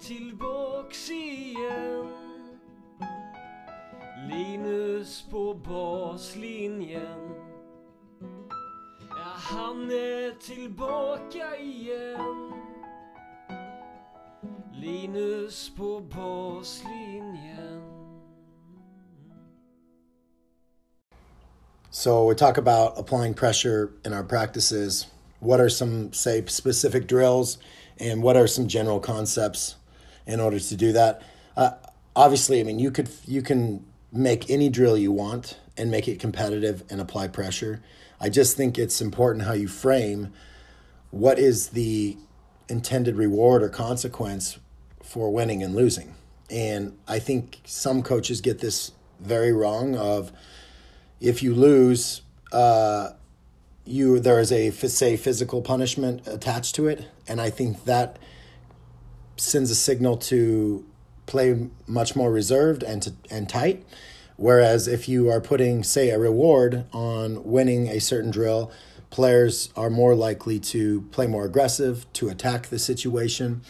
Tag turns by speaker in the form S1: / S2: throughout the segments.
S1: tillbaks igen Linus på baslinjen Ja, han är tillbaka igen Linus på baslinjen
S2: So we talk about applying pressure in our practices. What are some, say, specific drills, and what are some general concepts in order to do that? Uh, obviously, I mean, you could you can make any drill you want and make it competitive and apply pressure. I just think it's important how you frame what is the intended reward or consequence for winning and losing. And I think some coaches get this very wrong of if you lose, uh, you there is a say physical punishment attached to it, and I think that sends a signal to play much more reserved and to, and tight. Whereas if you are putting say a reward on winning a certain drill, players are more likely to play more aggressive, to attack the situation.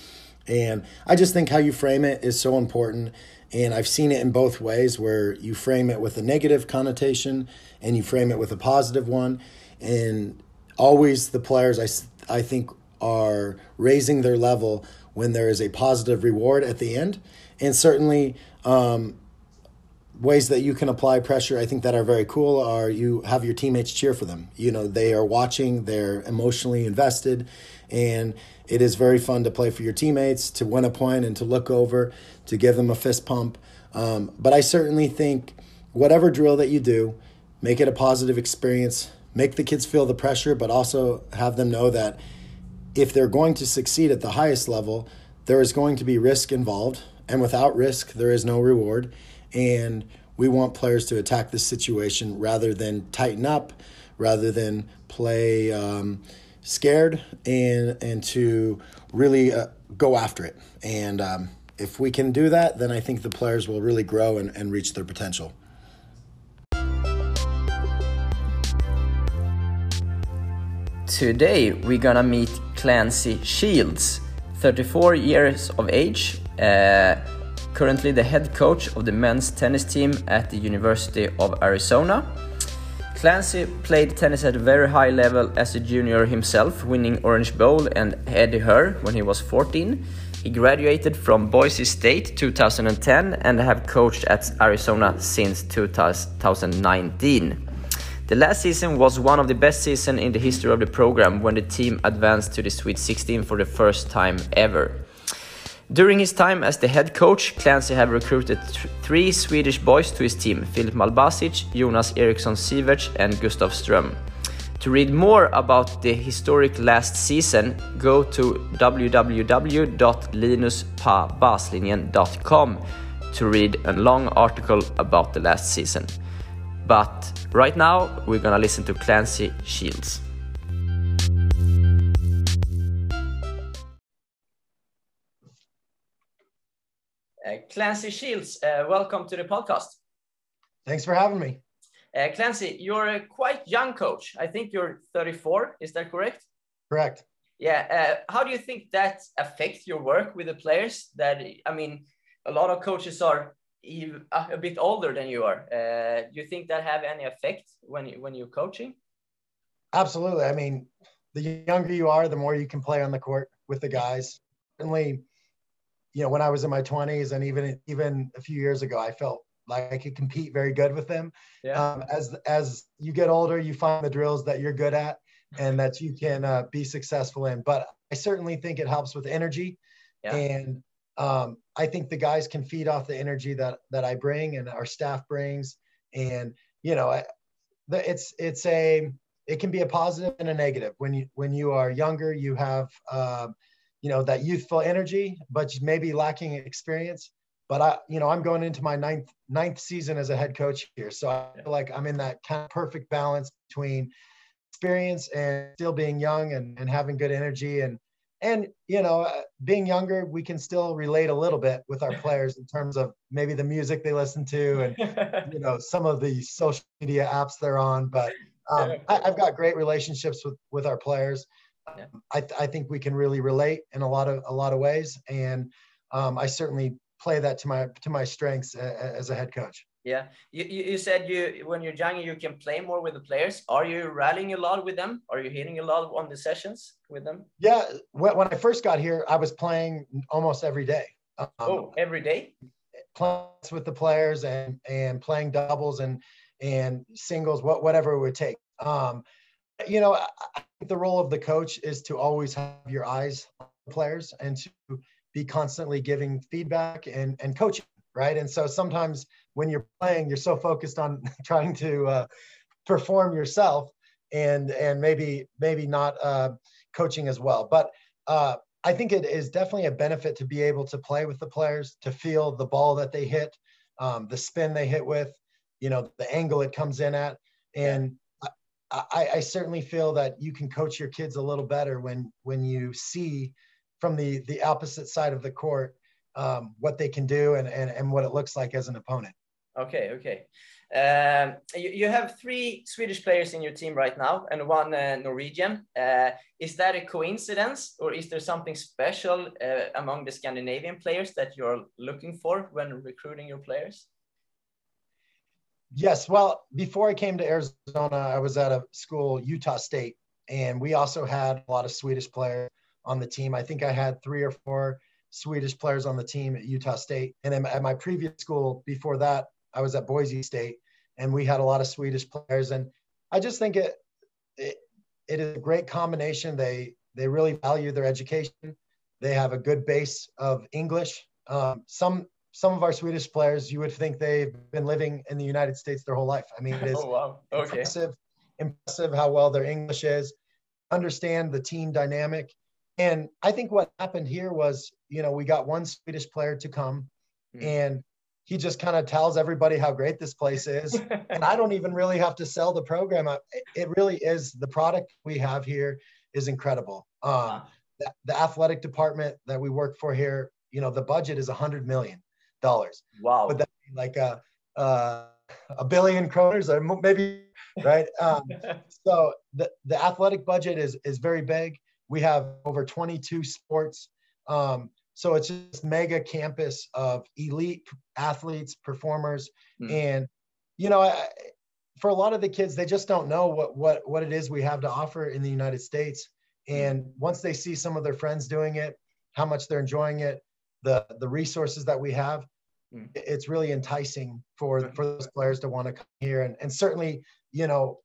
S2: And I just think how you frame it is so important. And I've seen it in both ways where you frame it with a negative connotation and you frame it with a positive one. And always the players, I, I think, are raising their level when there is a positive reward at the end. And certainly, um, ways that you can apply pressure i think that are very cool are you have your teammates cheer for them. You know they are watching they're emotionally invested and it is very fun to play for your teammates to win a point and to look over to give them a fist pump. Um, but i certainly think whatever drill that you do make it a positive experience. Make the kids feel the pressure but also have them know that if they're going to succeed at the highest level there is going to be risk involved and without risk there is no reward and we want players to attack the situation rather than tighten up, rather than play um, scared, and and to really uh, go after it. And um, if we can do that, then I think the players will really grow and, and reach their potential.
S3: Today we're gonna meet Clancy Shields, 34 years of age. Uh, currently the head coach of the men's tennis team at the University of Arizona. Clancy played tennis at a very high level as a junior himself, winning Orange Bowl and Eddie Herr when he was 14. He graduated from Boise State 2010 and have coached at Arizona since 2019. The last season was one of the best seasons in the history of the program when the team advanced to the Sweet 16 for the first time ever. During his time as the head coach, Clancy have recruited th three Swedish boys to his team, Filip Malbasic, Jonas Eriksson Ziverts and Gustav Ström. To read more about the historic last season, go to www.linuspabaslinjen.com to read a long article about the last season. But right now, we're gonna listen to Clancy Shields. Uh, Clancy Shields, uh, welcome to the podcast.
S2: Thanks for having me.
S3: Uh, Clancy, you're a quite young coach. I think you're 34. Is that correct?
S2: Correct.
S3: Yeah. Uh, how do you think that affects your work with the players? That I mean, a lot of coaches are even, a bit older than you are. Uh, do you think that have any effect when you, when you're coaching?
S2: Absolutely. I mean, the younger you are, the more you can play on the court with the guys. Certainly, you know, when I was in my 20s and even even a few years ago, I felt like I could compete very good with them. Yeah. Um, as as you get older, you find the drills that you're good at and that you can uh, be successful in. But I certainly think it helps with energy, yeah. and um, I think the guys can feed off the energy that that I bring and our staff brings. And you know, I, it's it's a it can be a positive and a negative. When you when you are younger, you have um, you know that youthful energy, but maybe lacking experience. But I, you know, I'm going into my ninth ninth season as a head coach here, so I feel like I'm in that kind of perfect balance between experience and still being young and, and having good energy and and you know uh, being younger we can still relate a little bit with our players in terms of maybe the music they listen to and you know some of the social media apps they're on but um, I, have got great relationships with with our players. I, I think we can really relate in a lot of a lot of ways, and um, I certainly play that to my to my strengths a, as a head coach.
S3: Yeah, you, you said you when you're younger you can play more with the players. Are you rallying a lot with them? Are you hitting a lot on the sessions with them?
S2: Yeah, when I first got here, I was playing almost every day.
S3: Um, oh, every day.
S2: Playing with the players and and playing doubles and and singles, what whatever it would take. Um, you know, I, think the role of the coach is to always have your eyes on players and to be constantly giving feedback and and coaching right? And so sometimes when you're playing you're so focused on trying to uh, perform yourself and and maybe maybe not uh, coaching as well. But uh, i think it is definitely a benefit to be able to play with the players to feel the ball that they hit um, the spin they hit with you know the angle it comes in at. And I, I certainly feel that you can coach your kids a little better when when you see from the the opposite side of the court um, what they can do and, and and what it looks like as an opponent.
S3: Okay, okay. Um, you, you have three Swedish players in your team right now and one uh, Norwegian. Uh, is that a coincidence or is there something special uh, among the Scandinavian players that you're looking for when recruiting your players?
S2: Yes. Well, before I came to Arizona, I was at a school, Utah State, and we also had a lot of Swedish players on the team. I think I had three or four Swedish players on the team at Utah State. And then at my previous school before that, I was at Boise State, and we had a lot of Swedish players. And I just think it it, it is a great combination. They they really value their education. They have a good base of English. Um, some some of our Swedish players, you would think they've been living in the United States their whole life. I mean, it is
S3: oh, wow. okay.
S2: impressive, impressive how well their English is. Understand the team dynamic and I think what happened here was, you know, we got one Swedish player to come mm. and he just kind of tells everybody how great this place is. and I don't even really have to sell the program. It really is the product we have here is incredible. Um, the, the, athletic department that we work for here, you know, the budget is a hundred million dollars.
S3: Wow.
S2: Would that be like a, uh, a billion kroners or maybe, right? Um, so the, the athletic budget is, is very big. We have over 22 sports. Um, so it's just mega campus of elite athletes, performers, mm. and you know, I, for a lot of the kids, they just don't know what what what it is we have to offer in the United States. Hmm. And once they see some of their friends doing it, how much they're enjoying it, the the resources that we have, mm. it's really enticing for for those players to want to come here. And and certainly, you know,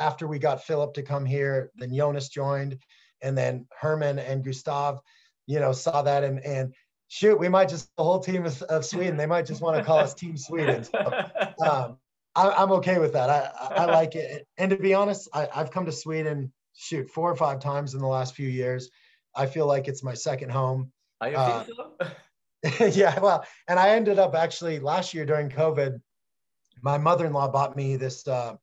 S2: after we got Filip to come here, then Jonas joined, and then Herman and Gustav, you know, saw that and and shoot, we might just the whole team of, of Sweden. They might just want to call us Team Sweden. So, um, I, am okay with that. I, I like it. And to be honest, I, I've come to Sweden shoot four or five times in the last few years. I feel like it's my second home.
S3: Are you uh,
S2: yeah, well, and I ended up actually last year during COVID, my mother-in-law bought me this uh,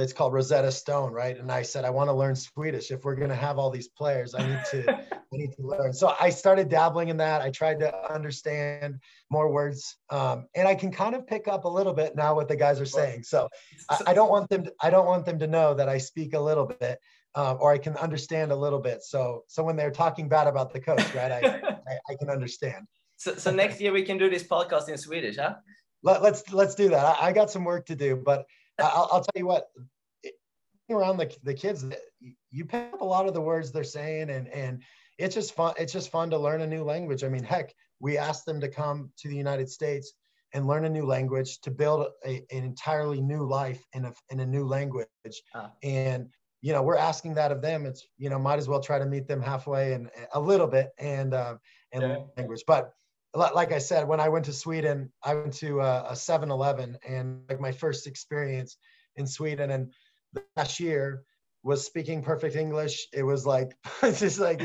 S2: it's called Rosetta Stone, right? And I said, I want to learn Swedish. If we're going to have all these players, I need to, I need to learn. So I started dabbling in that. I tried to understand more words, um, and I can kind of pick up a little bit now what the guys are saying. So I, I don't want them, to, I don't want them to know that I speak a little bit, um, or I can understand a little bit. So, so when they're talking bad about the coach, right, I, I, I can understand.
S3: So, so next year we can do this podcast in Swedish, huh?
S2: Let, let's let's do that. I, I got some work to do, but I'll, I'll, tell you what around the, the kids you pick up a lot of the words they're saying and and it's just fun it's just fun to learn a new language i mean heck we asked them to come to the united states and learn a new language to build a, an entirely new life in a, in a new language uh. and you know we're asking that of them it's you know might as well try to meet them halfway and a little bit and uh, and yeah. language but like I said, when I went to Sweden, I went to a 7 Eleven and like my first experience in Sweden. And the cashier was speaking perfect English. It was like, it's just like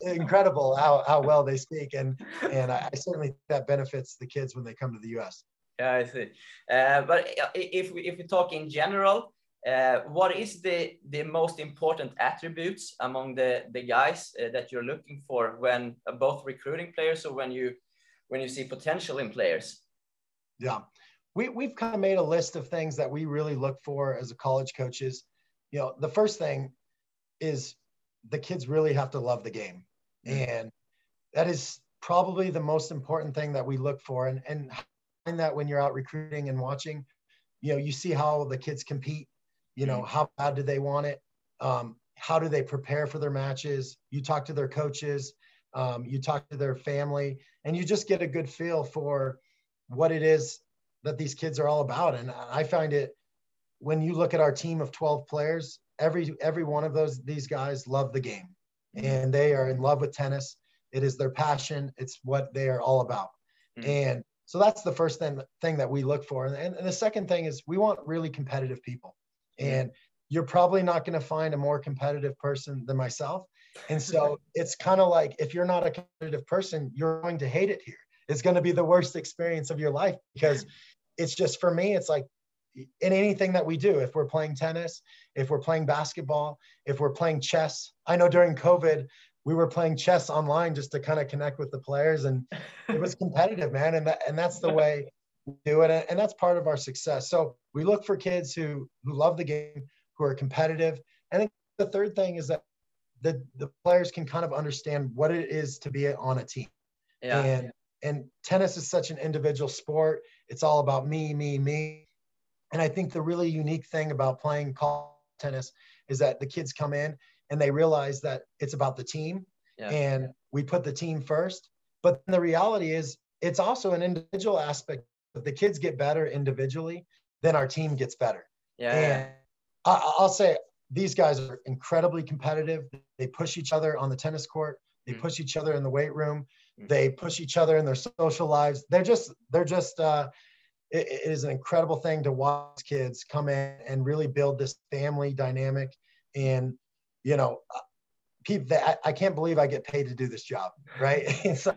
S2: incredible how, how well they speak. And, and I, I certainly think that benefits the kids when they come to the US.
S3: Yeah, I see. Uh, but if we, if we talk in general, uh, what is the the most important attributes among the the guys uh, that you're looking for when uh, both recruiting players or when you when you see potential in players?
S2: Yeah, we, we've kind of made a list of things that we really look for as a college coaches. You know, the first thing is the kids really have to love the game. And that is probably the most important thing that we look for. And, and find that when you're out recruiting and watching, you know, you see how the kids compete, you know, how bad do they want it? Um, how do they prepare for their matches? You talk to their coaches, um, you talk to their family, and you just get a good feel for what it is that these kids are all about. And I find it when you look at our team of 12 players, every every one of those these guys love the game and they are in love with tennis. It is their passion. It's what they are all about. Mm-hmm. And so that's the first thing, thing that we look for. And, and the second thing is we want really competitive people. And you're probably not going to find a more competitive person than myself. And so it's kind of like if you're not a competitive person, you're going to hate it here. It's going to be the worst experience of your life because it's just for me, it's like in anything that we do, if we're playing tennis, if we're playing basketball, if we're playing chess. I know during COVID, we were playing chess online just to kind of connect with the players and it was competitive, man. And that, and that's the way we do it. And that's part of our success. So we look for kids who, who love the game, who are competitive. And the third thing is that the, the players can kind of understand what it is to be on a team. Yeah. And, and tennis is such an individual sport. It's all about me, me, me and I think the really unique thing about playing tennis is that the kids come in and they realize that it's about the team yeah. and we put the team first. But the reality is, it's also an individual aspect. If the kids get better individually, then our team gets better. Yeah. And I, will say these guys are incredibly competitive. They push each other on the tennis court. They mm. push each other in the weight room. Mm. They push each other in their social lives. They're just, they're just, uh, it, it is an incredible thing to watch kids come in and really build this family dynamic. And, you know, uh, people that I, I can't believe I get paid to do this job, right? so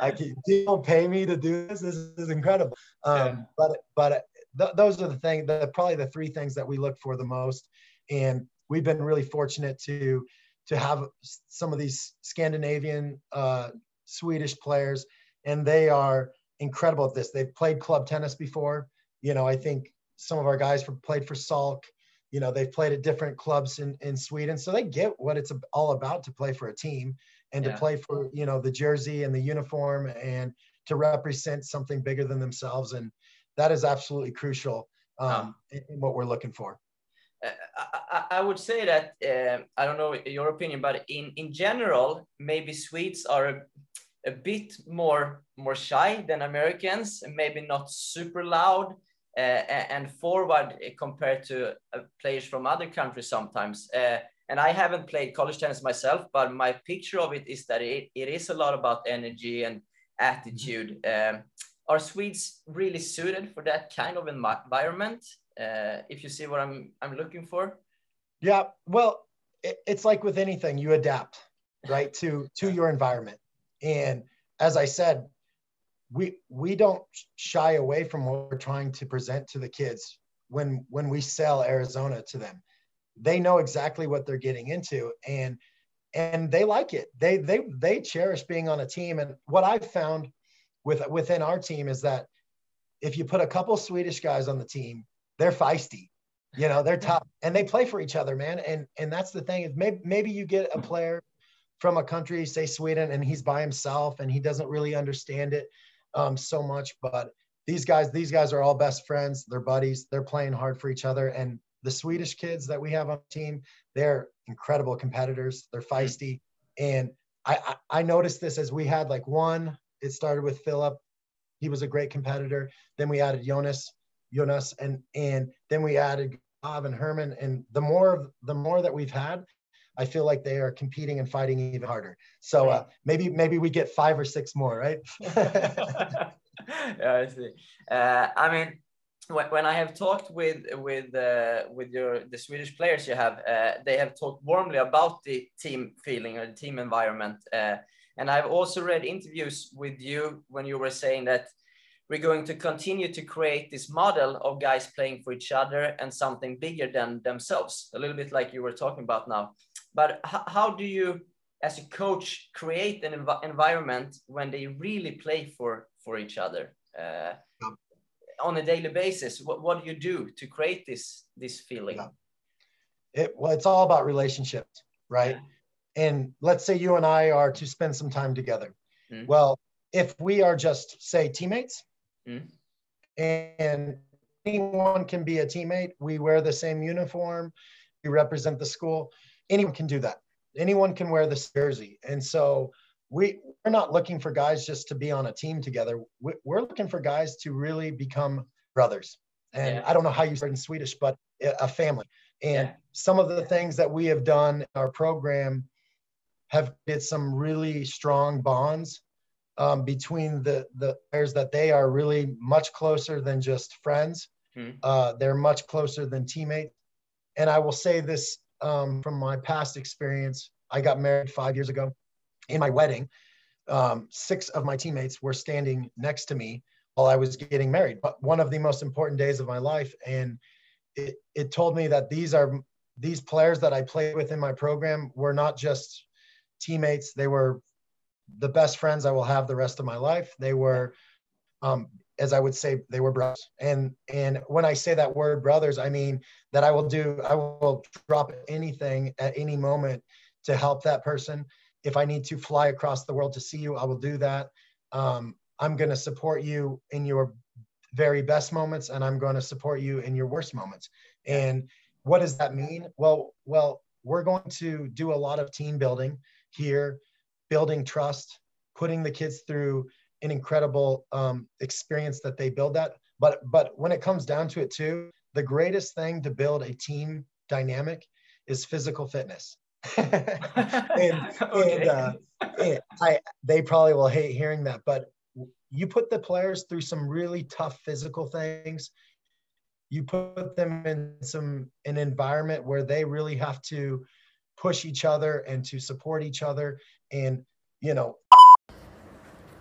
S2: I can, don't pay me to do this. This is incredible. Um, yeah. But, but th- those are the things that probably the three things that we look for the most. And we've been really fortunate to, to have some of these Scandinavian, uh, Swedish players, and they are incredible at this. They've played club tennis before. You know, I think some of our guys played for Salk. You know, they've played at different clubs in, in Sweden. So they get what it's all about to play for a team and yeah. to play for, you know, the jersey and the uniform and to represent something bigger than themselves. And that is absolutely crucial um, in, in, what we're looking for.
S3: Uh, I, I, would say that uh, I don't know your opinion, but in in general, maybe Swedes are a bit more more shy than Americans, maybe not super loud uh, and forward compared to uh, players from other countries sometimes. Uh, and I haven't played college tennis myself, but my picture of it is that it, it is a lot about energy and attitude. Um, are Swedes really suited for that kind of environment? Uh, if you see what I'm I'm looking for.
S2: Yeah, well, it, it's like with anything, you adapt, right, to to your environment. And as I said, we we don't shy away from what we're trying to present to the kids when when we sell Arizona to them. They know exactly what they're getting into and and they like it. They they they cherish being on a team. And what I've found with within our team is that if you put a couple Swedish guys on the team, they're feisty. You know, they're tough and they play for each other, man. And and that's the thing is maybe maybe you get a player from a country, say Sweden, and he's by himself and he doesn't really understand it um, so much. But these guys, these guys are all best friends. They're buddies. They're playing hard for each other. And the Swedish kids that we have on the team, they're incredible competitors. They're feisty. And I, I, I noticed this as we had like one, it started with Filip. He was a great competitor. Then we added Jonas, Jonas, and and then we added Gav and Herman. And the more the more that we've had, I feel like they are competing and fighting even harder. So uh, maybe maybe we get five or six more, right?
S3: yeah, I see. Uh, I mean, when, when I have talked with with uh, with your the Swedish players you have, uh, they have talked warmly about the team feeling or the team environment. Uh, and I've also read interviews with you when you were saying that we're going to continue to create this model of guys playing for each other and something bigger than themselves, a little bit like you were talking about now. But how do you, as a coach, create an env environment when they really play for for each other uh, yeah. on a daily basis? What, what do you do to create this this feeling? Yeah.
S2: It, well, it's all about relationships, right? Yeah. and let's say you and I are to spend some time together. Mm. Well, if we are just say teammates, mm. and anyone can be a teammate, we wear the same uniform, we represent the school. Anyone can do that. Anyone can wear this jersey, and so we we're not looking for guys just to be on a team together. We're looking for guys to really become brothers. And yeah. I don't know how you say in Swedish, but a family. And yeah. some of the things that we have done in our program have did some really strong bonds um, between the the players that they are really much closer than just friends. Hmm. Uh, they're much closer than teammates. And I will say this um, from my past experience. I got married five years ago. In my wedding, um, six of my teammates were standing next to me while I was getting married. But one of the most important days of my life, and it, it told me that these are these players that I played with in my program were not just teammates; they were the best friends I will have the rest of my life. They were, um, as I would say, they were brothers. And and when I say that word brothers, I mean that I will do, I will drop anything at any moment to help that person. If I need to fly across the world to see you, I will do that. Um, I'm going to support you in your very best moments, and I'm going to support you in your worst moments. And what does that mean? Well, well, we're going to do a lot of team building here, building trust, putting the kids through an incredible um, experience that they build that. But but when it comes down to it, too, the greatest thing to build a team dynamic is physical fitness. and, okay. and, uh, and I they probably will hate hearing that, but you put the players through some really tough physical things. You put them in some an environment where they really have to push each other and to support each other and you know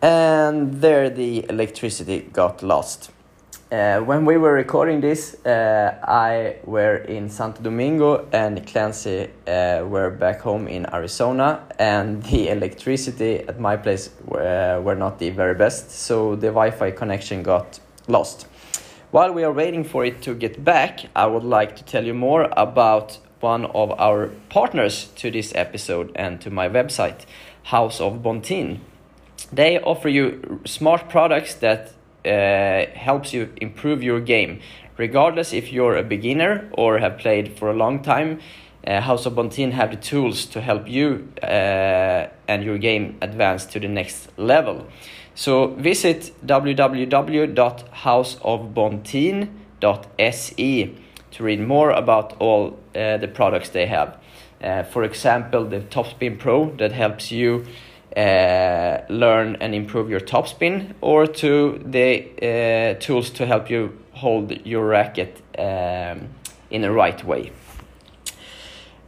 S3: and there the electricity got lost uh, when we were recording this, uh, I were in Santo Domingo and Clancy uh, were back home in Arizona, and the electricity at my place were, were not the very best, so the Wi-Fi connection got lost. While we are waiting for it to get back, I would like to tell you more about one of our partners to this episode and to my website, House of Bontin. They offer you smart products that uh, helps you improve your game. Regardless if you're a beginner or have played for a long time, uh, House of Bontin have the tools to help you uh, and your game advance to the next level. So visit www.houseofbontin.se to read more about all uh, the products they have. Uh, for example, the Topspin Pro that helps you uh, learn and improve your topspin, or to the uh, tools to help you hold your racket um, in the right way.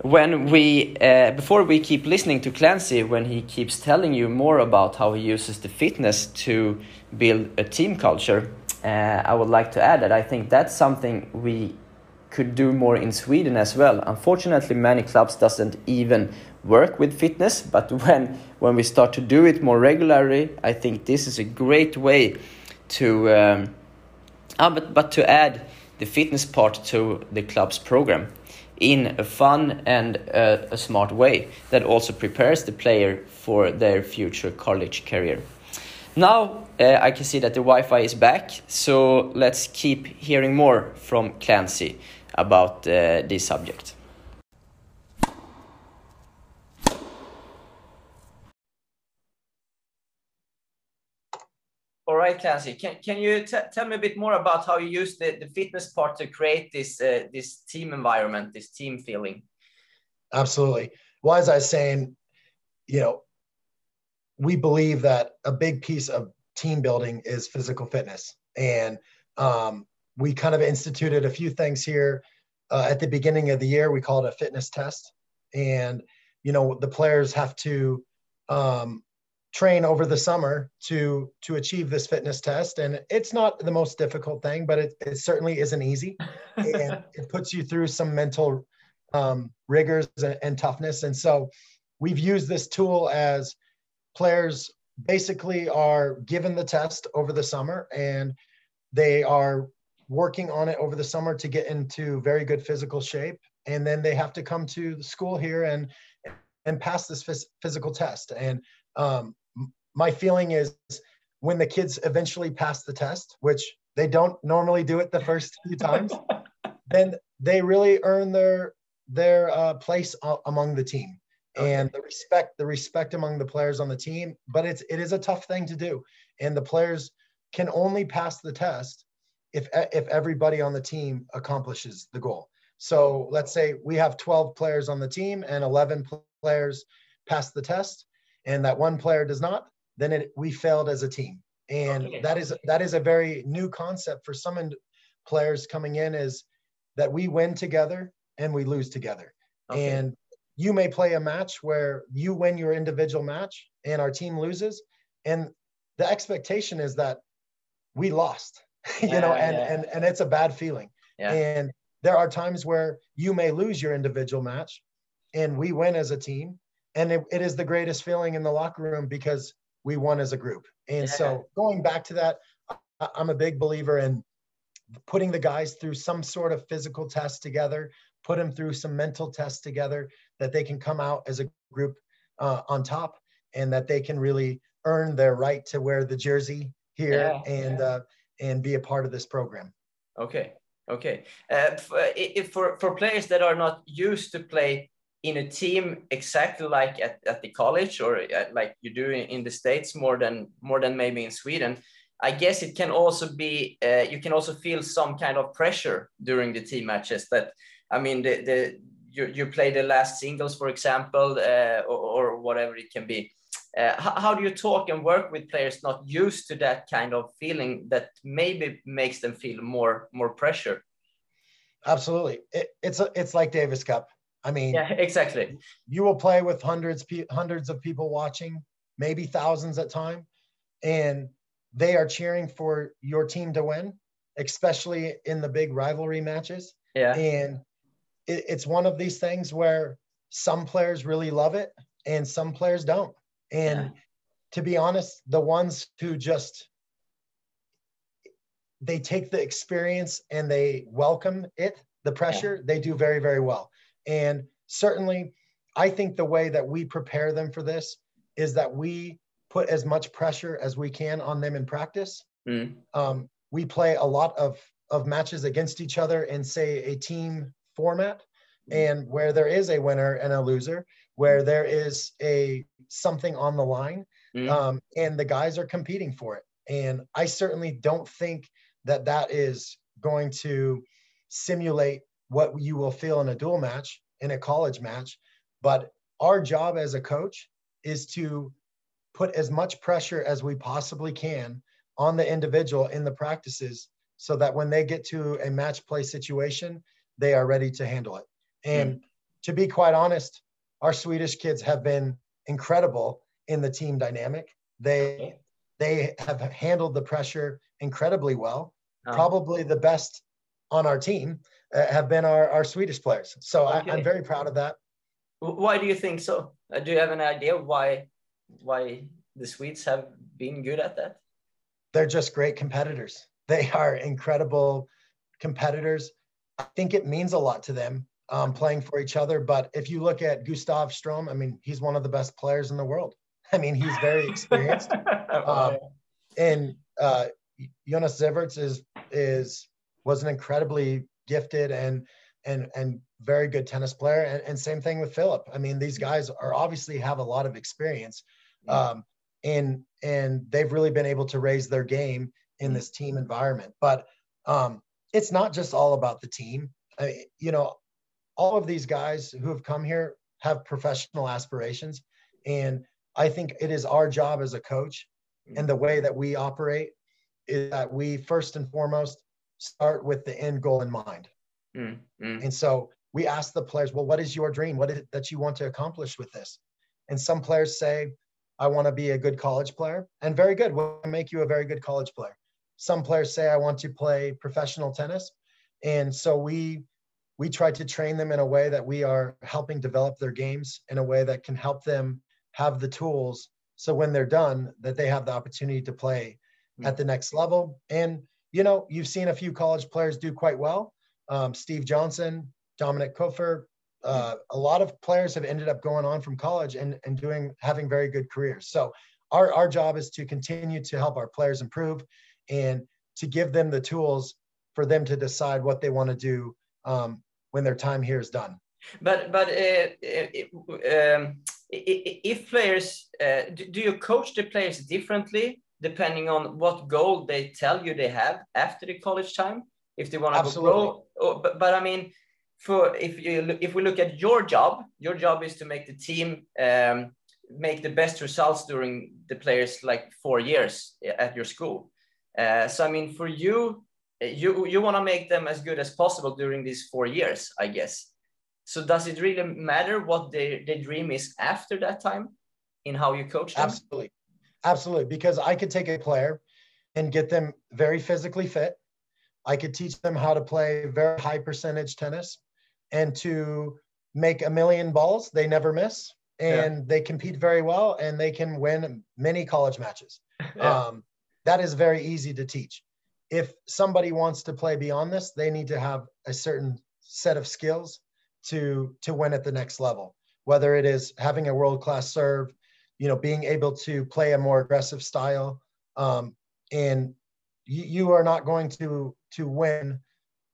S3: When we, uh, before we keep listening to Clancy, when he keeps telling you more about how he uses the fitness to build a team culture, uh, I would like to add that I think that's something we could do more in Sweden as well. Unfortunately, many clubs doesn't even work with fitness, but when when we start to do it more regularly, I think this is a great way to um, ah, but but to add the fitness part to the club's program in a fun and uh, a smart way that also prepares the player for their future college career. Now uh, I can see that the Wi-Fi is back, so let's keep hearing more from Clancy about uh, this subject. All right, Clancy, can, can you tell me a bit more about how you use the, the fitness part to create this, uh, this team environment, this team feeling?
S2: Absolutely. Well, as I was saying, you know, we believe that a big piece of team building is physical fitness. And um, we kind of instituted a few things here uh, at the beginning of the year. We call it a fitness test. And, you know, the players have to um, train over the summer to to achieve this fitness test and it's not the most difficult thing but it, it certainly isn't easy and it puts you through some mental um, rigors and, and toughness and so we've used this tool as players basically are given the test over the summer and they are working on it over the summer to get into very good physical shape and then they have to come to the school here and and pass this phys- physical test. And um, my feeling is when the kids eventually pass the test, which they don't normally do it the first few times, then they really earn their their uh, place among the team and the respect the respect among the players on the team. But it's it is a tough thing to do, and the players can only pass the test if if everybody on the team accomplishes the goal. So let's say we have 12 players on the team and 11 players pass the test, and that one player does not, then it, we failed as a team. And okay. that is that is a very new concept for some players coming in is that we win together and we lose together. Okay. And you may play a match where you win your individual match and our team loses, and the expectation is that we lost, you know, and yeah. and and it's a bad feeling. Yeah. And there are times where you may lose your individual match and we win as a team and it, it is the greatest feeling in the locker room because we won as a group and yeah. so going back to that i'm a big believer in putting the guys through some sort of physical test together put them through some mental tests together that they can come out as a group uh, on top and that they can really earn their right to wear the jersey here yeah, and yeah. Uh, and be a part of this program.
S3: Okay okay. Uh, if for for players that are not used to play in a team exactly like at, at the college or at, like you do in, in, the states more than more than maybe in sweden i guess it can also be uh, you can also feel some kind of pressure during the team matches that i mean the, the you, you play the last singles for example uh, or, or, whatever it can be uh, how, how do you talk and work with players not used to that kind of feeling that maybe makes them feel more more pressure
S2: absolutely it, it's a, it's like davis cup I mean,
S3: yeah, exactly.
S2: You will play with hundreds, hundreds of people watching, maybe thousands at time, and they are cheering for your team to win, especially in the big rivalry matches.
S3: Yeah.
S2: And it, it's one of these things where some players really love it and some players don't. And yeah. to be honest, the ones who just they take the experience and they welcome it, the pressure, yeah. they do very, very well. And certainly, I think the way that we prepare them for this is that we put as much pressure as we can on them in practice. Mm. Um, we play a lot of, of matches against each other in, say, a team format, and where there is a winner and a loser, where there is a something on the line, mm. um, and the guys are competing for it. And I certainly don't think that that is going to simulate what you will feel in a dual match, in a college match. But our job as a coach is to put as much pressure as we possibly can on the individual in the practices so that when they get to a match play situation, they are ready to handle it. And mm. to be quite honest, our Swedish kids have been incredible in the team dynamic. They they have handled the pressure incredibly well, oh. probably the best on our team uh, have been our, our Swedish players. So okay. I, am very proud of that.
S3: Why do you think so? Uh, do you have an idea why why the Swedes have been good at that?
S2: They're just great competitors. They are incredible competitors. I think it means a lot to them um, playing for each other. But if you look at Gustav Strom, I mean, he's one of the best players in the world. I mean, he's very experienced. um, and uh, Jonas Ziverts is is was an incredibly gifted and and and very good tennis player. And, and same thing with Filip. I mean, these guys are obviously have a lot of experience, um, and and they've really been able to raise their game in this team environment. But um, it's not just all about the team. I, you know, all of these guys who have come here have professional aspirations, and I think it is our job as a coach and the way that we operate is that we first and foremost start with the end goal in mind. Mm, mm. And so we ask the players, well, what is your dream? What is it that you want to accomplish with this? And some players say, I want to be a good college player. And very good. We'll make you a very good college player. Some players say, I want to play professional tennis. And so we we try to train them in a way that we are helping develop their games in a way that can help them have the tools so when they're done that they have the opportunity to play mm. at the next level and you know, you've seen a few college players do quite well. Um, Steve Johnson, Dominik Koepfer, uh, a lot of players have ended up going on from college and, and doing having very good careers. So our, our job is to continue to help our players improve and to give them the tools for them to decide what they want to do um, when their time here is done.
S3: But but uh, uh um, if players uh, do you coach the players differently depending on what goal they tell you they have after the college time? If they want to go pro, but, but I mean, for if you if we look at your job, your job is to make the team um, make the best results during the players like four years at your school. Uh, so I mean, for you, you you want to make them as good as possible during these four years, I guess. So does it really matter what their, their dream is after that time in how you coach them?
S2: Absolutely. Absolutely. Because I could take a player and get them very physically fit. I could teach them how to play very high percentage tennis and to make a million balls they never miss and yeah. they compete very well and they can win many college matches. Yeah. Um, that is very easy to teach. If somebody wants to play beyond this, they need to have a certain set of skills to to win at the next level. Whether it is having a world class serve, you know, being able to play a more aggressive style, um, and you, you are not going to to win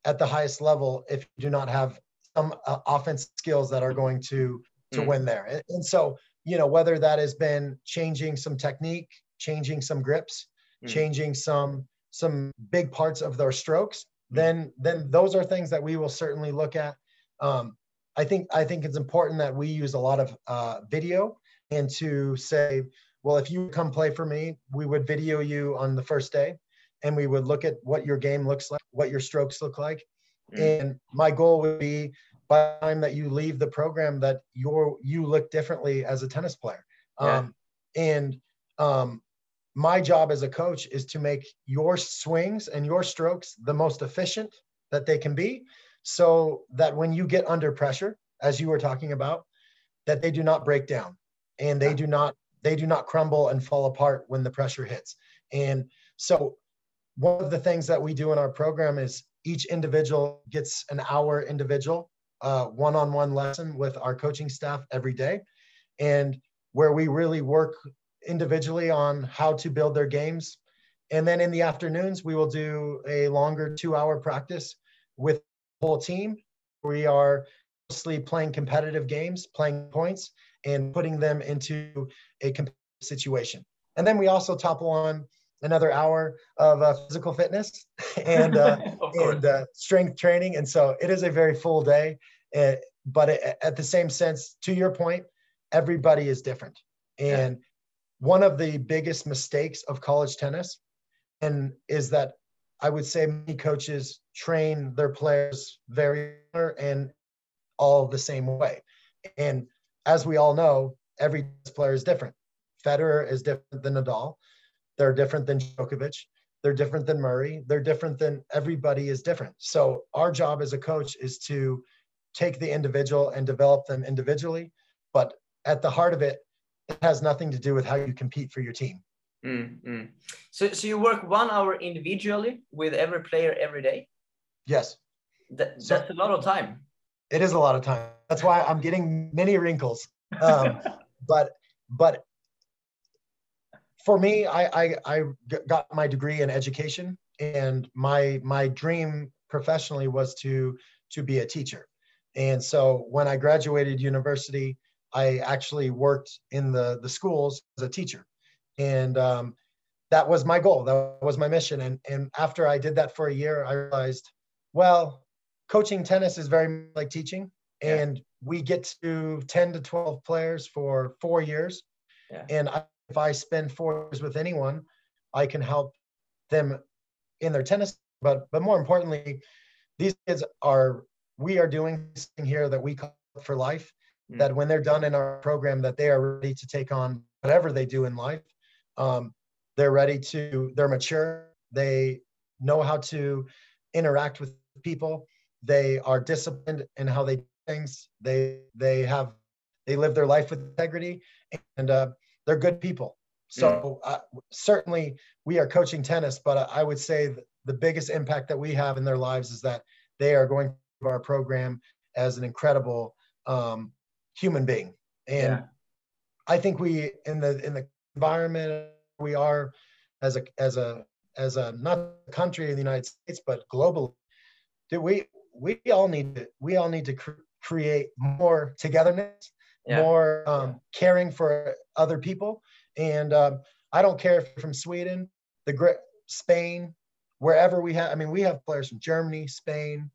S2: at the highest level if you do not have some uh, offense skills that are going to to mm. win there. And, and, so, you know, whether that has been changing some technique, changing some grips, mm. changing some some big parts of their strokes, mm. then then those are things that we will certainly look at. Um, I think I think it's important that we use a lot of uh, video and to say, well, if you come play for me, we would video you on the first day, and we would look at what your game looks like, what your strokes look like, mm. and my goal would be by the time that you leave the program that you're you look differently as a tennis player. Yeah. Um, and um, my job as a coach is to make your swings and your strokes the most efficient that they can be so that when you get under pressure as you were talking about that they do not break down and they do not they do not crumble and fall apart when the pressure hits. And so one of the things that we do in our program is each individual gets an hour individual uh, one-on-one lesson with our coaching staff every day. And where we really work individually on how to build their games and then in the afternoons we will do a longer two hour practice with the whole team. We are mostly playing competitive games, playing points, and putting them into a competitive situation. And then we also topple on another hour of uh, physical fitness and uh, and uh, strength training. And so it is a very full day. Uh, but it, at the same sense, to your point, everybody is different. And yeah. One of the biggest mistakes of college tennis, and is that I would say many coaches train their players very and all the same way. And as we all know, every player is different. Federer is different than Nadal. They're different than Djokovic. They're different than Murray. They're different than everybody is different. So our job as a coach is to take the individual and develop them individually. But at the heart of it, it has nothing to do with how you compete for your team.
S3: Mm, mm. So, so you work one hour individually with every player every day?
S2: Yes.
S3: That, so, that's a lot of time.
S2: It is a lot of time. That's why I'm getting many wrinkles. Um, but but for me, I, I I got my degree in education, and my my dream professionally was to to be a teacher. And so when I graduated university, I actually worked in the the schools as a teacher. And um, that was my goal. That was my mission. And and after i did that for a year i realized well coaching tennis is very like teaching. And yeah. we get to 10 to 12 players for four years. Yeah. and I, if i spend four years with anyone i can help them in their tennis. But but more importantly these kids are we are doing something here that we call for life mm. that when they're done in our program that they are ready to take on whatever they do in life um, they're ready to, they're mature. They know how to interact with people. They are disciplined in how they do things. They, they have, they live their life with integrity and uh, they're good people. So mm. uh, certainly we are coaching tennis, but I would say the biggest impact that we have in their lives is that they are going through our program as an incredible um, human being. And
S3: Yeah.
S2: I think we in the in the environment we are as a as a as a not a country in the United States, but globally, do we we all need to we all need to cr- create more togetherness,
S3: Yeah.
S2: more um, caring for other people. And um, I don't care if you're from Sweden, the great Spain, wherever we have. I mean, we have players from Germany, Spain,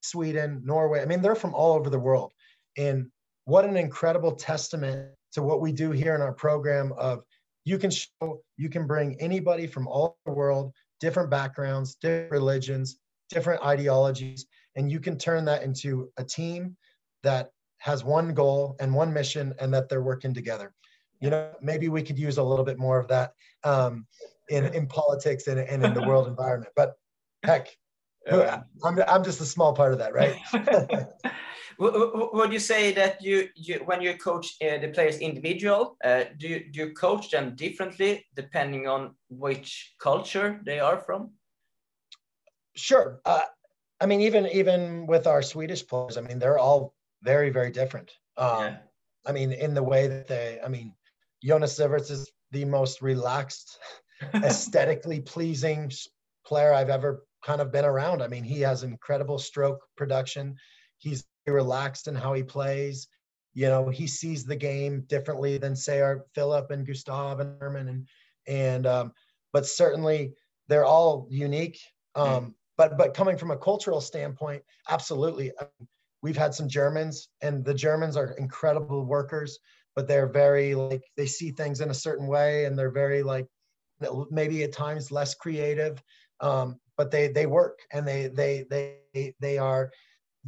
S2: Sweden, Norway. I mean, they're from all over the world. And what an incredible testament to what we do here in our program of you can show you can bring anybody from all the world different backgrounds different religions different ideologies and you can turn that into a team that has one goal and one mission and that they're working together you know maybe we could use a little bit more of that um, in, in politics and, and in the world environment but heck. I'm, I'm just a small part of that right
S3: Would you say that you, you when you coach uh, the players individual, uh, do you, do you coach them differently depending on which culture they are from?
S2: Sure. Uh, I mean, even even with our Swedish players, I mean, they're all very very different. Um,
S3: Yeah.
S2: I mean, in the way that they, I mean, Jonas Ziverts is the most relaxed, aesthetically pleasing player I've ever kind of been around. I mean, he has incredible stroke production. He's relaxed in how he plays. You know, he sees the game differently than say our Filip and Gustav and Herman and and um, but certainly they're all unique. Um, but but coming from a cultural standpoint, absolutely. We've had some Germans, and the Germans are incredible workers, but they're very like they see things in a certain way, and they're very like maybe at times less creative. Um, but they they work and they they they they are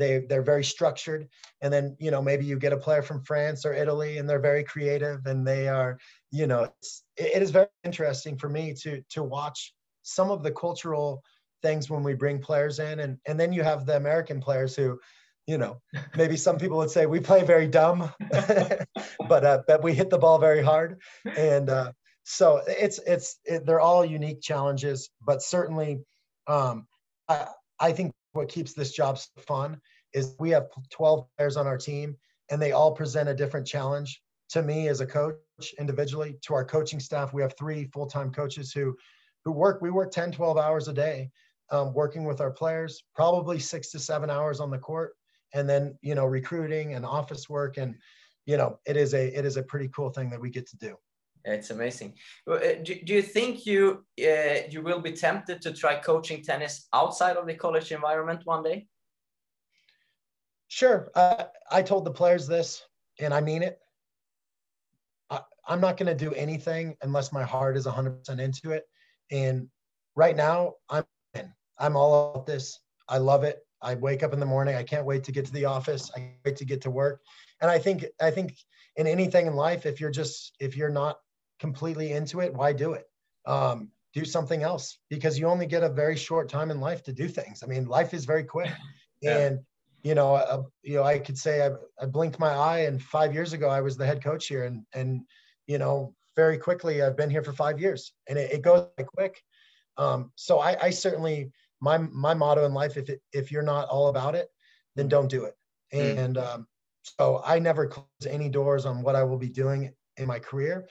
S2: they they're very structured. And then you know maybe you get a player from france or italy and they're very creative and they are you know it's, it is very interesting for me to to watch some of the cultural things when we bring players in. And and then you have the american players who you know maybe some people would say we play very dumb but uh but we hit the ball very hard. And uh so it's it's it, they're all unique challenges but certainly um i i think what keeps this job so fun is we have 12 players on our team and they all present a different challenge to me as a coach individually. To our coaching staff we have three full-time coaches who who work we work 10 12 hours a day um, working with our players probably six to seven hours on the court and then you know recruiting and office work. And you know it is a it is a pretty cool thing that we get to do
S3: it's amazing. Uh, Do, do you think you uh, you will be tempted to try coaching tennis outside of the college environment one day?
S2: Sure. Uh, I told the players this, and I mean it. I, I'm not going to do anything unless my heart is 100% into it. And right now, I'm in. I'm all about this. I love it. I wake up in the morning. I can't wait to get to the office. I wait to get to work. And I think I think in anything in life, if you're just if you're not completely into it, why do it? Um, do something else because you only get a very short time in life to do things. I mean, life is very quick,
S3: Yeah.
S2: and you know, uh, you know, I could say I, I blinked my eye, and five years ago I was the head coach here, and and you know, very quickly I've been here for five years, and it, it goes quick. Um, so I, I certainly my my motto in life, if it, if you're not all about it, then don't do it.
S3: Mm.
S2: And um, so I never close any doors on what I will be doing in my career.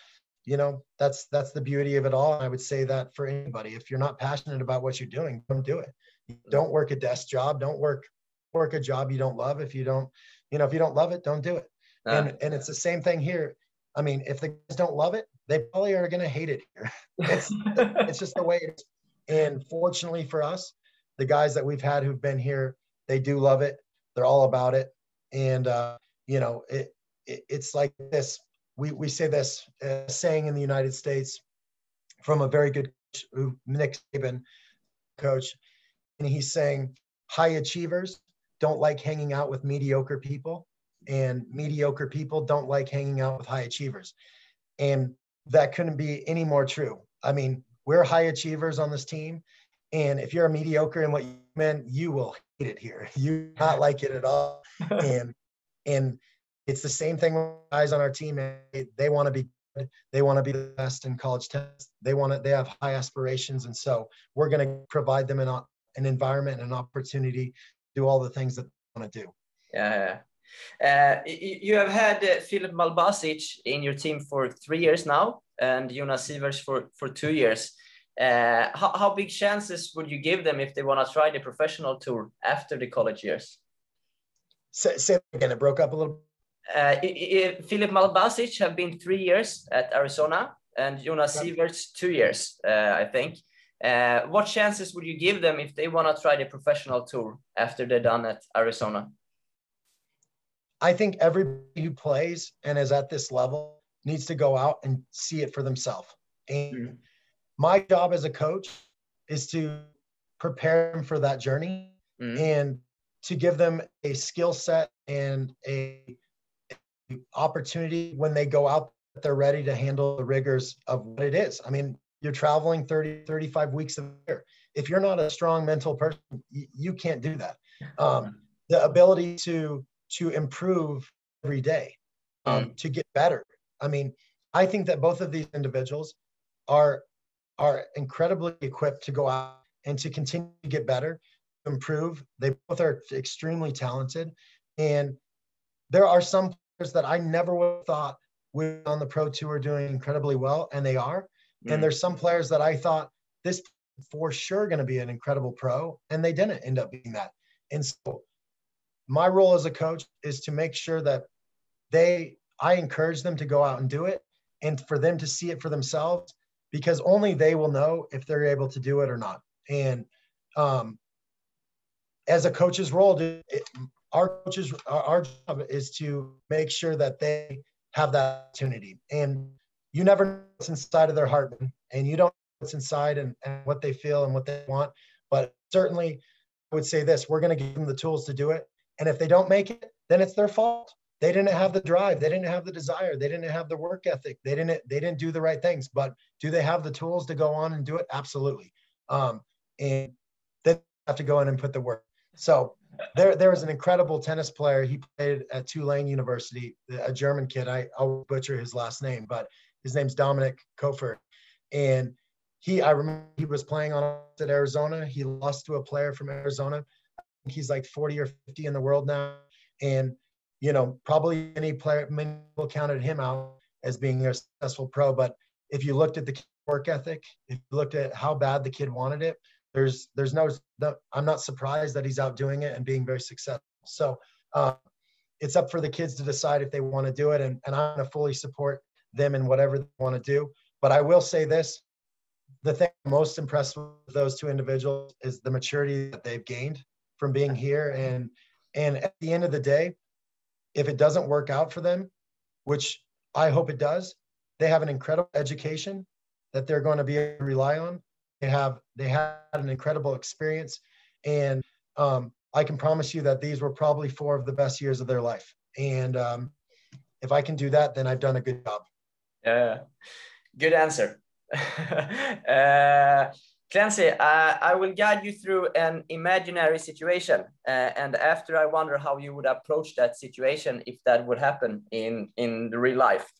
S2: You know, that's that's the beauty of it all. I would say that for anybody, if you're not passionate about what you're doing, don't do it. Don't work a desk job. Don't work work a job you don't love. If you don't, you know, if you don't love it, don't do it.
S3: Uh,
S2: And and it's the same thing here. I mean, if the guys don't love it, they probably are going to hate it here. It's it's just the way it is. And fortunately for us, the guys that we've had who've been here, they do love it. They're all about it. And uh, you know, it, it it's like this. We we say this uh, saying in the United States from a very good coach, Nick Saban, coach, and he's saying high achievers don't like hanging out with mediocre people, and mediocre people don't like hanging out with high achievers. And that couldn't be any more true. I mean, we're high achievers on this team. And if you're a mediocre in what you meant, you will hate it here. You not like it at all. And and it's the same thing with guys on our team. They, they want to be good. They want to be the best in college tennis. They want to, they have high aspirations. And so we're going to provide them an, an environment and an opportunity to do all the things that they want to do.
S3: yeah, yeah. Uh, you have had uh, Filip Malbasic in your team for three years now, and Jonas Ziverts for for two years. Uh, how, how big chances would you give them if they want to try the professional tour after the college years?
S2: Say, say again, it broke up a little.
S3: Uh, Filip Malbasic have been three years at Arizona, and Jonas Ziverts two years, uh, I think. Uh, what chances would you give them if they want to try the professional tour after they're done at Arizona?
S2: I think everybody who plays and is at this level needs to go out and see it for themselves. And mm-hmm. my job as a coach is to prepare them for that journey mm-hmm. and to give them a skill set and a opportunity when they go out they're ready to handle the rigors of what it is. I mean, you're traveling 30, 35 weeks a year. If you're not a strong mental person, you, you can't do that. Um, the ability to to improve every day, um, mm. to get better. I mean, I think that both of these individuals are are incredibly equipped to go out and to continue to get better, improve. They both are extremely talented, and there are some that I never would have thought would on the pro tour doing incredibly well, and they are. Mm. And there's some players that I thought this for sure going to be an incredible pro, and they didn't end up being that. And so my role as a coach is to make sure that they i encourage them to go out and do it and for them to see it for themselves because only they will know if they're able to do it or not and um, as a coach's role it, our coaches our job is to make sure that they have that opportunity and you never know what's inside of their heart and you don't know what's inside and, and what they feel and what they want but certainly i would say this we're going to give them the tools to do it and if they don't make it, then it's their fault. They didn't have the drive. They didn't have the desire. They didn't have the work ethic. They didn't. They didn't do the right things. But do they have the tools to go on and do it? Absolutely. Um, and they have to go in and put the work. So there, there was an incredible tennis player. He played at Tulane University, a German kid. I, I'll butcher his last name, but his name's Dominik Koepfer. And he, I remember he was playing on at Arizona. He lost to a player from Arizona he's like 40 or 50 in the world now. And, you know, probably any player, many people counted him out as being a successful pro. But if you looked at the work ethic, if you looked at how bad the kid wanted it, there's, there's no, I'm not surprised that he's out doing it and being very successful. So uh, it's up for the kids to decide if they want to do it. And, and I'm going to fully support them in whatever they want to do. But I will say this, the thing I'm most impressed with those two individuals is the maturity that they've gained from being here and and at the end of the day if it doesn't work out for them which i hope it does they have an incredible education that they're going to be able to rely on have they had an incredible experience and um, i can promise you that these were probably four of the best years of their life and um, if i can do that then i've done a good job
S3: yeah good answer uh, Clancy, uh, I will guide you through an imaginary situation. Uh, and after I wonder how you would approach that situation if that would happen in, in the real life.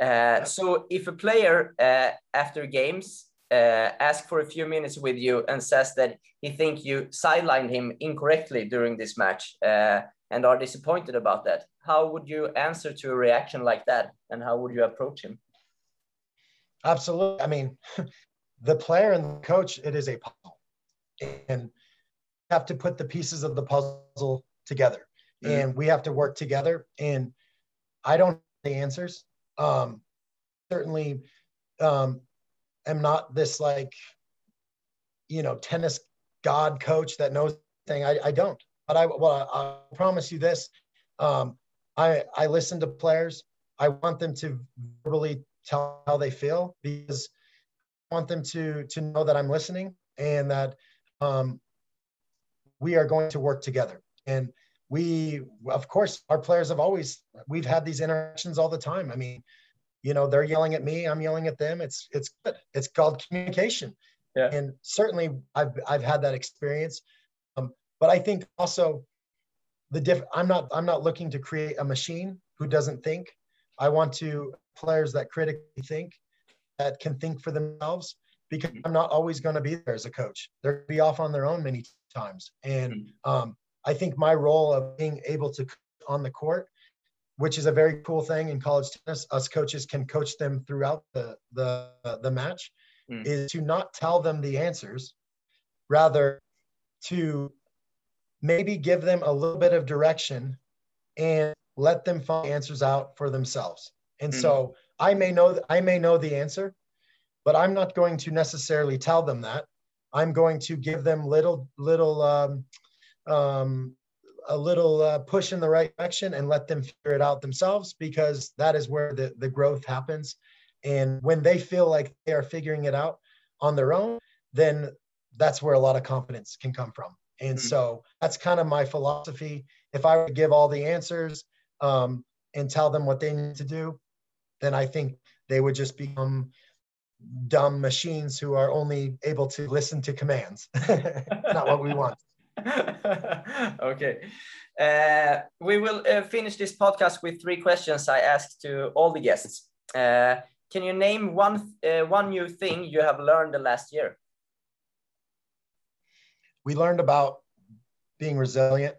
S3: Uh, so if a player uh, after games uh, for a few minutes with you and says that he think you sidelined him incorrectly during this match uh, and are disappointed about that, how would you answer to a reaction like that? And how would you approach him?
S2: Absolutely. I mean, the player and the coach, it is a puzzle. And have to put the pieces of the puzzle together. Mm-hmm. And we have to work together. And I don't have the answers. Um, certainly um, am not this like, you know, tennis god coach that knows thing. I, I don't. But I well, I, I promise you this. Um, I I listen to players. I want them to verbally tell how they feel because I want them to to know that I'm listening and that um, we are going to work together. And we, of course, our players have always we've had these interactions all the time. I mean, you know, they're yelling at me, I'm yelling at them. It's it's good. It's called communication. Yeah. And certainly, I've I've had that experience. Um, but I think also the diff. I'm not I'm not looking to create a machine who doesn't think. I want to players that critically think that can think for themselves because I'm not always going to be there as a coach. They're going to be off on their own many times. And mm-hmm. um, I think my role of being able to on the court, which is a very cool thing in college tennis. Us coaches can coach them throughout the the the match. Mm. Is to not tell them the answers, rather to maybe give them a little bit of direction and let them find answers out for themselves. And mm. so I may know I may know the answer, but I'm not going to necessarily tell them that. I'm going to give them little little um, um, a little uh, push in the right direction and let them figure it out themselves because that is where the, the growth happens. And when they feel like they are figuring it out on their own, then that's where a lot of confidence can come from. And mm-hmm. so that's kind of my philosophy. If I would give all the answers um, and tell them what they need to do, then I think they would just become dumb machines who are only able to listen to commands. not what we want.
S3: okay. Uh, we will uh, finish this podcast with three questions I asked to all the guests. Uh, can you name one uh, one new thing you have learned the last year?
S2: We learned about being resilient.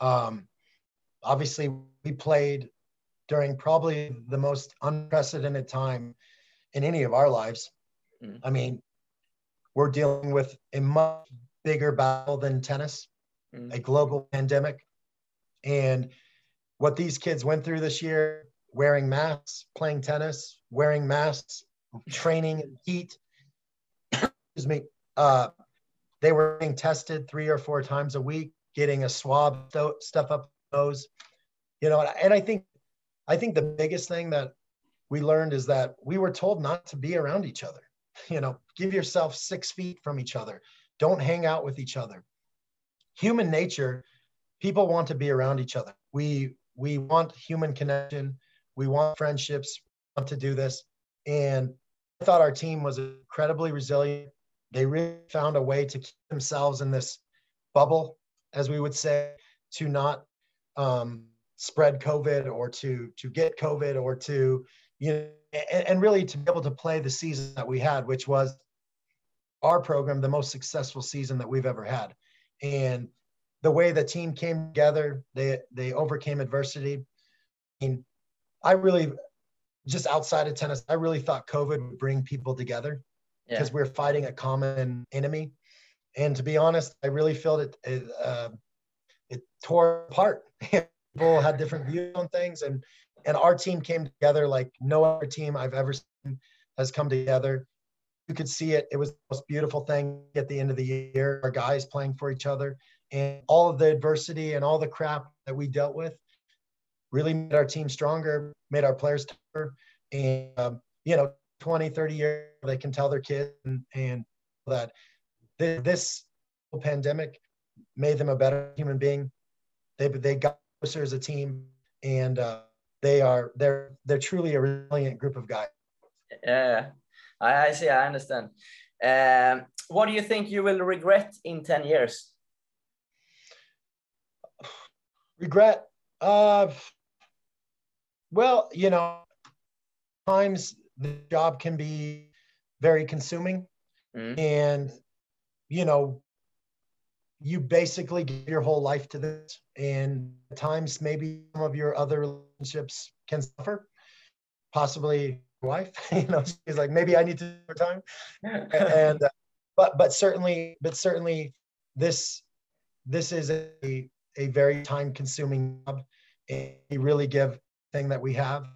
S2: Um, obviously, we played during probably the most unprecedented time in any of our lives. Mm. I mean, we're dealing with a much bigger battle than tennis, mm. a global pandemic. And what these kids went through this year, wearing masks, playing tennis, wearing masks, training in heat, excuse me, uh, they were being tested three or four times a week, getting a swab stuff up nose, you know, and I think, I think the biggest thing that we learned is that we were told not to be around each other. You know, give yourself six feet from each other. Don't hang out with each other. Human nature, people want to be around each other. We we want human connection. We want friendships. Want to do this, and I thought our team was incredibly resilient. They really found a way to keep themselves in this bubble, as we would say, to not um, spread COVID or to to get COVID or to you know, and, and really to be able to play the season that we had, which was our program, the most successful season that we've ever had. And the way the team came together, they they overcame adversity. I mean, I really just outside of tennis, I really thought COVID would bring people together yeah. because we're fighting a common enemy. And to be honest, I really felt it it, uh, it tore apart. people had different views on things, and and our team came together like no other team I've ever seen has come together. You could see it. It was the most beautiful thing at the end of the year. Our guys playing for each other and all of the adversity and all the crap that we dealt with really made our team stronger, made our players tougher. And, um, you know, 20, 30 years, they can tell their kids and, and that this pandemic made them a better human being. They, they got closer as a team. And, uh, they are they're they're truly a resilient group of guys.
S3: Yeah, I, I see. I understand. Um, what do you think you will regret in ten years?
S2: Regret. Uh, well, you know, times the job can be very consuming, mm. and you know, you basically give your whole life to this and at times maybe some of your other relationships can suffer possibly wife you know she's like maybe i need to more time. And uh, but but certainly but certainly this this is a a very time consuming job. And we really give thing that we have.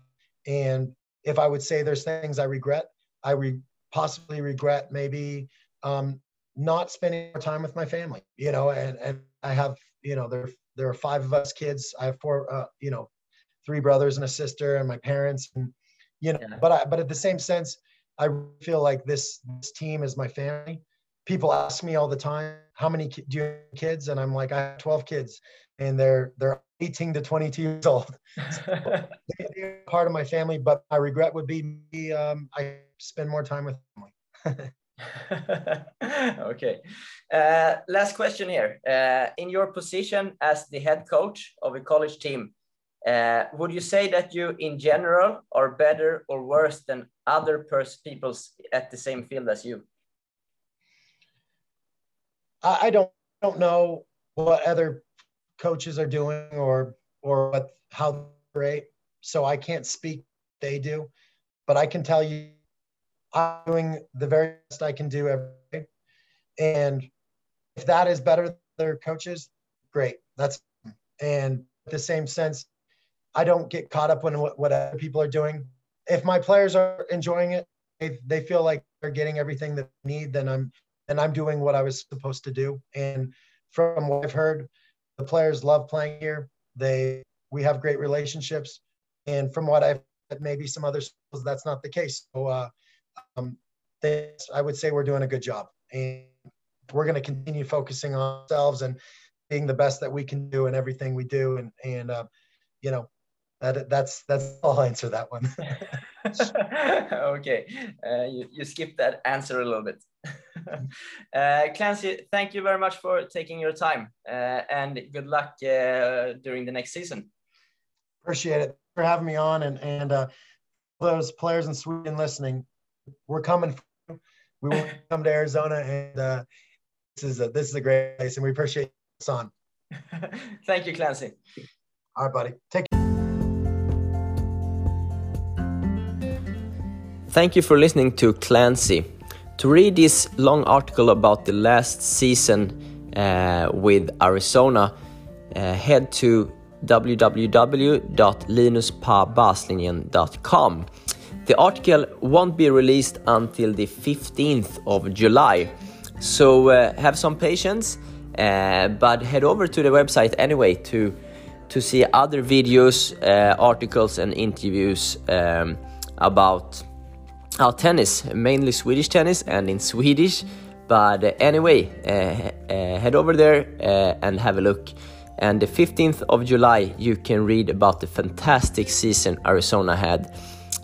S2: And if i would say there's things i regret i re- possibly regret maybe um, not spending more time with my family, you know, and, and I have, you know, there, there are five of us kids. I have four, uh, you know, three brothers and a sister and my parents. And, you know, yeah. but I, but at the same sense, I feel like this, this team is my family. People ask me all the time, how many do you have kids? And I'm like, I have 12 kids and they're, they're 18 to 22 years old. So they're part of my family, but my regret would be, um, I spend more time with family.
S3: okay. Uh, last question here. Uh, in your position as the head coach of a college team, Uh, would you say that you, in general, are better or worse than other people at the same field as you?
S2: I don't don't know what other coaches are doing or or what how great. So I can't speak they do, but I can tell you I'm doing the very best I can do every day. And if that is better than their coaches, great. That's and the same sense, I don't get caught up in what, what other people are doing. If my players are enjoying it, if they feel like they're getting everything that they need, then I'm and I'm doing what I was supposed to do. And from what I've heard, the players love playing here. They we have great relationships, and from what I've heard, maybe some other schools that's not the case. So uh, um, I would say we're doing a good job, and we're going to continue focusing on ourselves and being the best that we can do in everything we do. And and uh, you know, that that's that's I'll answer that one.
S3: okay, uh, you you skipped that answer a little bit. uh, Clancy, thank you very much for taking your time, uh, and good luck uh, during the next season.
S2: Appreciate it for having me on, and and uh, those players in Sweden listening, we're coming. We will come to Arizona, and uh, this is a this is a great place, and we appreciate us on.
S3: Thank you, Clancy.
S2: All right, buddy. Take.
S3: Thank you for listening to Clancy. To read this long article about the last season uh, with Arizona, uh, head to www.linuspabaslinjen.com. The article won't be released until the 15th of July, so uh, have some patience, uh, but head over to the website anyway to, to see other videos, uh, articles, and interviews um, about our tennis, mainly Swedish tennis and in Swedish. But uh, anyway, uh, uh, head over there and have a look. And the 15th of July, you can read about the fantastic season Arizona had,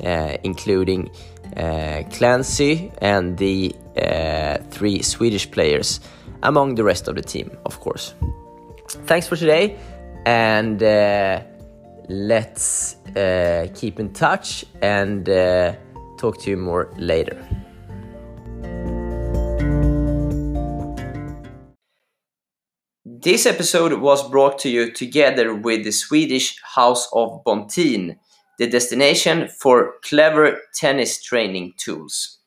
S3: uh, including uh, Clancy and the uh, three Swedish players, among the rest of the team, of course. Thanks for today, and uh, let's uh, keep in touch and uh, talk to you more later. This episode was brought to you together with the Swedish House of Bontin, the destination for clever tennis training tools.